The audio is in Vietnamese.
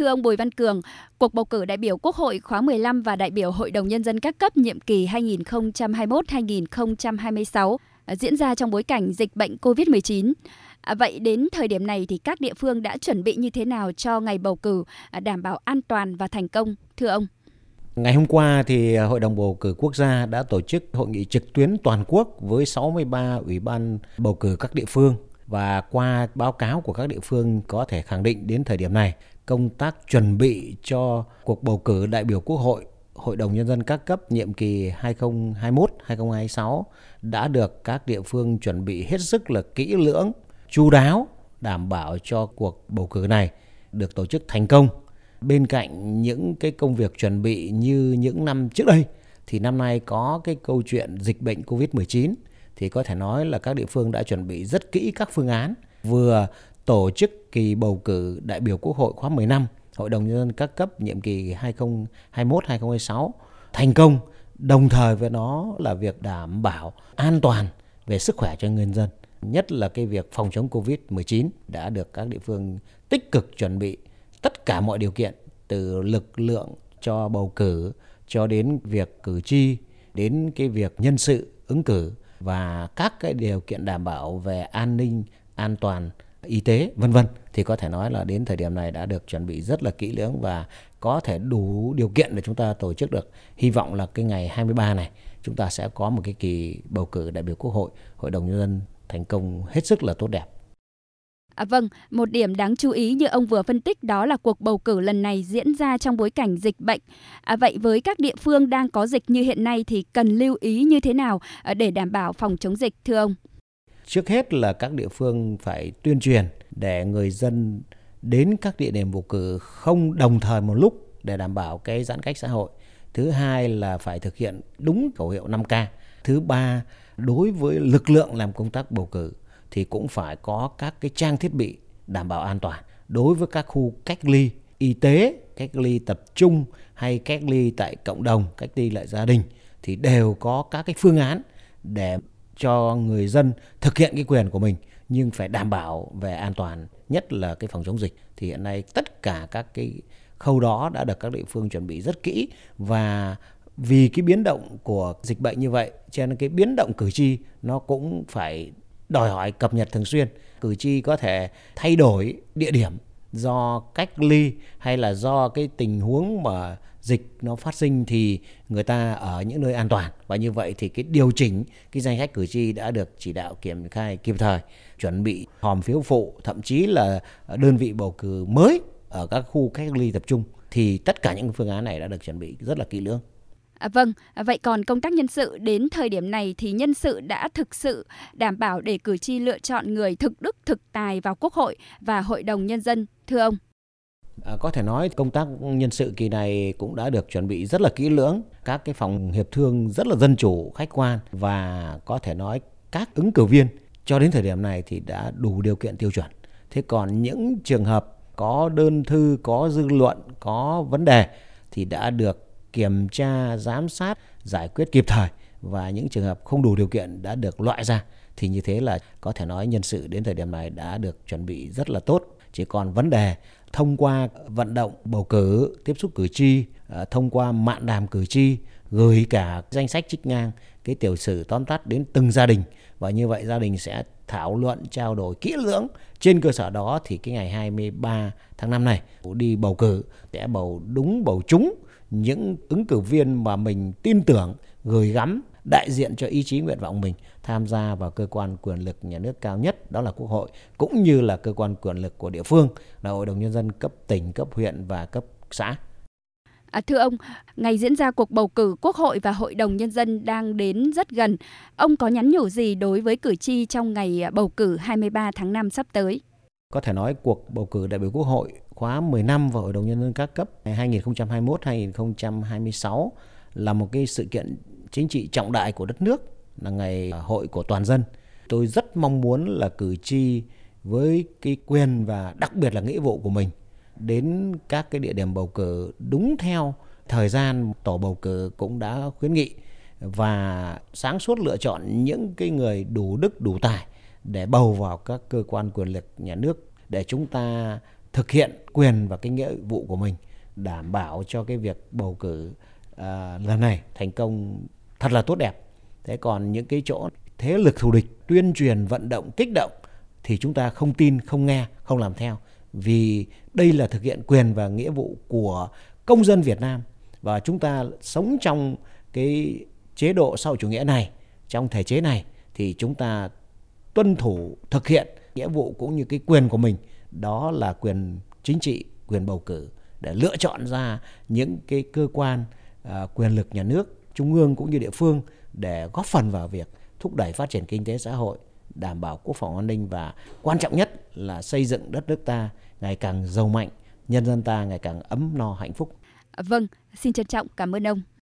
Thưa ông Bùi Văn Cường, cuộc bầu cử đại biểu Quốc hội khóa 15 và đại biểu Hội đồng Nhân dân các cấp nhiệm kỳ 2021-2026 à, diễn ra trong bối cảnh dịch bệnh COVID-19. À, vậy đến thời điểm này thì các địa phương đã chuẩn bị như thế nào cho ngày bầu cử à, đảm bảo an toàn và thành công, thưa ông? Ngày hôm qua thì à, Hội đồng bầu cử quốc gia đã tổ chức hội nghị trực tuyến toàn quốc với 63 ủy ban bầu cử các địa phương và qua báo cáo của các địa phương có thể khẳng định đến thời điểm này công tác chuẩn bị cho cuộc bầu cử đại biểu Quốc hội Hội đồng Nhân dân các cấp nhiệm kỳ 2021-2026 đã được các địa phương chuẩn bị hết sức là kỹ lưỡng, chu đáo, đảm bảo cho cuộc bầu cử này được tổ chức thành công. Bên cạnh những cái công việc chuẩn bị như những năm trước đây, thì năm nay có cái câu chuyện dịch bệnh COVID-19 thì có thể nói là các địa phương đã chuẩn bị rất kỹ các phương án. Vừa tổ chức kỳ bầu cử đại biểu Quốc hội khóa 15, Hội đồng nhân dân các cấp nhiệm kỳ 2021-2026 thành công, đồng thời với nó là việc đảm bảo an toàn về sức khỏe cho nhân dân, nhất là cái việc phòng chống Covid-19 đã được các địa phương tích cực chuẩn bị tất cả mọi điều kiện từ lực lượng cho bầu cử cho đến việc cử tri đến cái việc nhân sự ứng cử và các cái điều kiện đảm bảo về an ninh an toàn y tế vân vân thì có thể nói là đến thời điểm này đã được chuẩn bị rất là kỹ lưỡng và có thể đủ điều kiện để chúng ta tổ chức được. Hy vọng là cái ngày 23 này chúng ta sẽ có một cái kỳ bầu cử đại biểu Quốc hội, Hội đồng nhân dân thành công hết sức là tốt đẹp. À, vâng, một điểm đáng chú ý như ông vừa phân tích đó là cuộc bầu cử lần này diễn ra trong bối cảnh dịch bệnh. À, vậy với các địa phương đang có dịch như hiện nay thì cần lưu ý như thế nào à, để đảm bảo phòng chống dịch thưa ông? Trước hết là các địa phương phải tuyên truyền để người dân đến các địa điểm bầu cử không đồng thời một lúc để đảm bảo cái giãn cách xã hội. Thứ hai là phải thực hiện đúng khẩu hiệu 5K. Thứ ba, đối với lực lượng làm công tác bầu cử thì cũng phải có các cái trang thiết bị đảm bảo an toàn. Đối với các khu cách ly y tế, cách ly tập trung hay cách ly tại cộng đồng, cách ly lại gia đình thì đều có các cái phương án để cho người dân thực hiện cái quyền của mình nhưng phải đảm bảo về an toàn nhất là cái phòng chống dịch thì hiện nay tất cả các cái khâu đó đã được các địa phương chuẩn bị rất kỹ và vì cái biến động của dịch bệnh như vậy cho nên cái biến động cử tri nó cũng phải đòi hỏi cập nhật thường xuyên, cử tri có thể thay đổi địa điểm do cách ly hay là do cái tình huống mà dịch nó phát sinh thì người ta ở những nơi an toàn. Và như vậy thì cái điều chỉnh cái danh sách cử tri đã được chỉ đạo kiểm khai kịp thời, chuẩn bị hòm phiếu phụ, thậm chí là đơn vị bầu cử mới ở các khu cách ly tập trung thì tất cả những phương án này đã được chuẩn bị rất là kỹ lưỡng. À, vâng, à, vậy còn công tác nhân sự đến thời điểm này thì nhân sự đã thực sự đảm bảo để cử tri lựa chọn người thực đức thực tài vào Quốc hội và Hội đồng Nhân dân, thưa ông? À, có thể nói công tác nhân sự kỳ này cũng đã được chuẩn bị rất là kỹ lưỡng, các cái phòng hiệp thương rất là dân chủ, khách quan và có thể nói các ứng cử viên cho đến thời điểm này thì đã đủ điều kiện tiêu chuẩn. Thế còn những trường hợp có đơn thư, có dư luận, có vấn đề thì đã được kiểm tra, giám sát, giải quyết kịp thời và những trường hợp không đủ điều kiện đã được loại ra thì như thế là có thể nói nhân sự đến thời điểm này đã được chuẩn bị rất là tốt. Chỉ còn vấn đề thông qua vận động bầu cử tiếp xúc cử tri ờ, thông qua mạng đàm cử tri gửi cả danh sách trích ngang cái tiểu sử tóm tắt đến từng gia đình và như vậy gia đình sẽ thảo luận trao đổi kỹ lưỡng trên cơ sở đó thì cái ngày 23 tháng 5 này đi bầu cử sẽ bầu đúng bầu trúng những ứng cử viên mà mình tin tưởng gửi gắm đại diện cho ý chí nguyện vọng mình tham gia vào cơ quan quyền lực nhà nước cao nhất đó là quốc hội cũng như là cơ quan quyền lực của địa phương là hội đồng nhân dân cấp tỉnh cấp huyện và cấp xã À, thưa ông, ngày diễn ra cuộc bầu cử Quốc hội và Hội đồng Nhân dân đang đến rất gần. Ông có nhắn nhủ gì đối với cử tri trong ngày bầu cử 23 tháng 5 sắp tới? Có thể nói cuộc bầu cử đại biểu Quốc hội khóa 10 năm và Hội đồng Nhân dân các cấp 2021-2026 là một cái sự kiện chính trị trọng đại của đất nước, là ngày hội của toàn dân. Tôi rất mong muốn là cử tri với cái quyền và đặc biệt là nghĩa vụ của mình đến các cái địa điểm bầu cử đúng theo thời gian tổ bầu cử cũng đã khuyến nghị và sáng suốt lựa chọn những cái người đủ đức đủ tài để bầu vào các cơ quan quyền lực nhà nước để chúng ta thực hiện quyền và cái nghĩa vụ của mình đảm bảo cho cái việc bầu cử à, lần này thành công thật là tốt đẹp. Thế còn những cái chỗ thế lực thù địch tuyên truyền vận động kích động thì chúng ta không tin không nghe không làm theo. Vì đây là thực hiện quyền và nghĩa vụ của công dân Việt Nam và chúng ta sống trong cái chế độ sau chủ nghĩa này trong thể chế này thì chúng ta tuân thủ thực hiện nghĩa vụ cũng như cái quyền của mình đó là quyền chính trị quyền bầu cử để lựa chọn ra những cái cơ quan à, quyền lực nhà nước trung ương cũng như địa phương để góp phần vào việc thúc đẩy phát triển kinh tế xã hội đảm bảo quốc phòng an ninh và quan trọng nhất là xây dựng đất nước ta ngày càng giàu mạnh nhân dân ta ngày càng ấm no hạnh phúc. Vâng xin trân trọng cảm ơn ông.